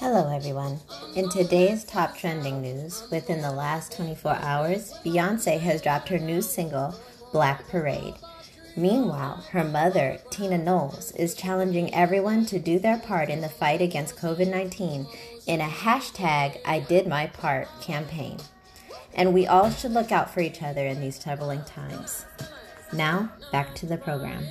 Hello, everyone. In today's top trending news, within the last 24 hours, Beyonce has dropped her new single, Black Parade. Meanwhile, her mother, Tina Knowles, is challenging everyone to do their part in the fight against COVID 19 in a hashtag I Did My Part campaign. And we all should look out for each other in these troubling times. Now, back to the program.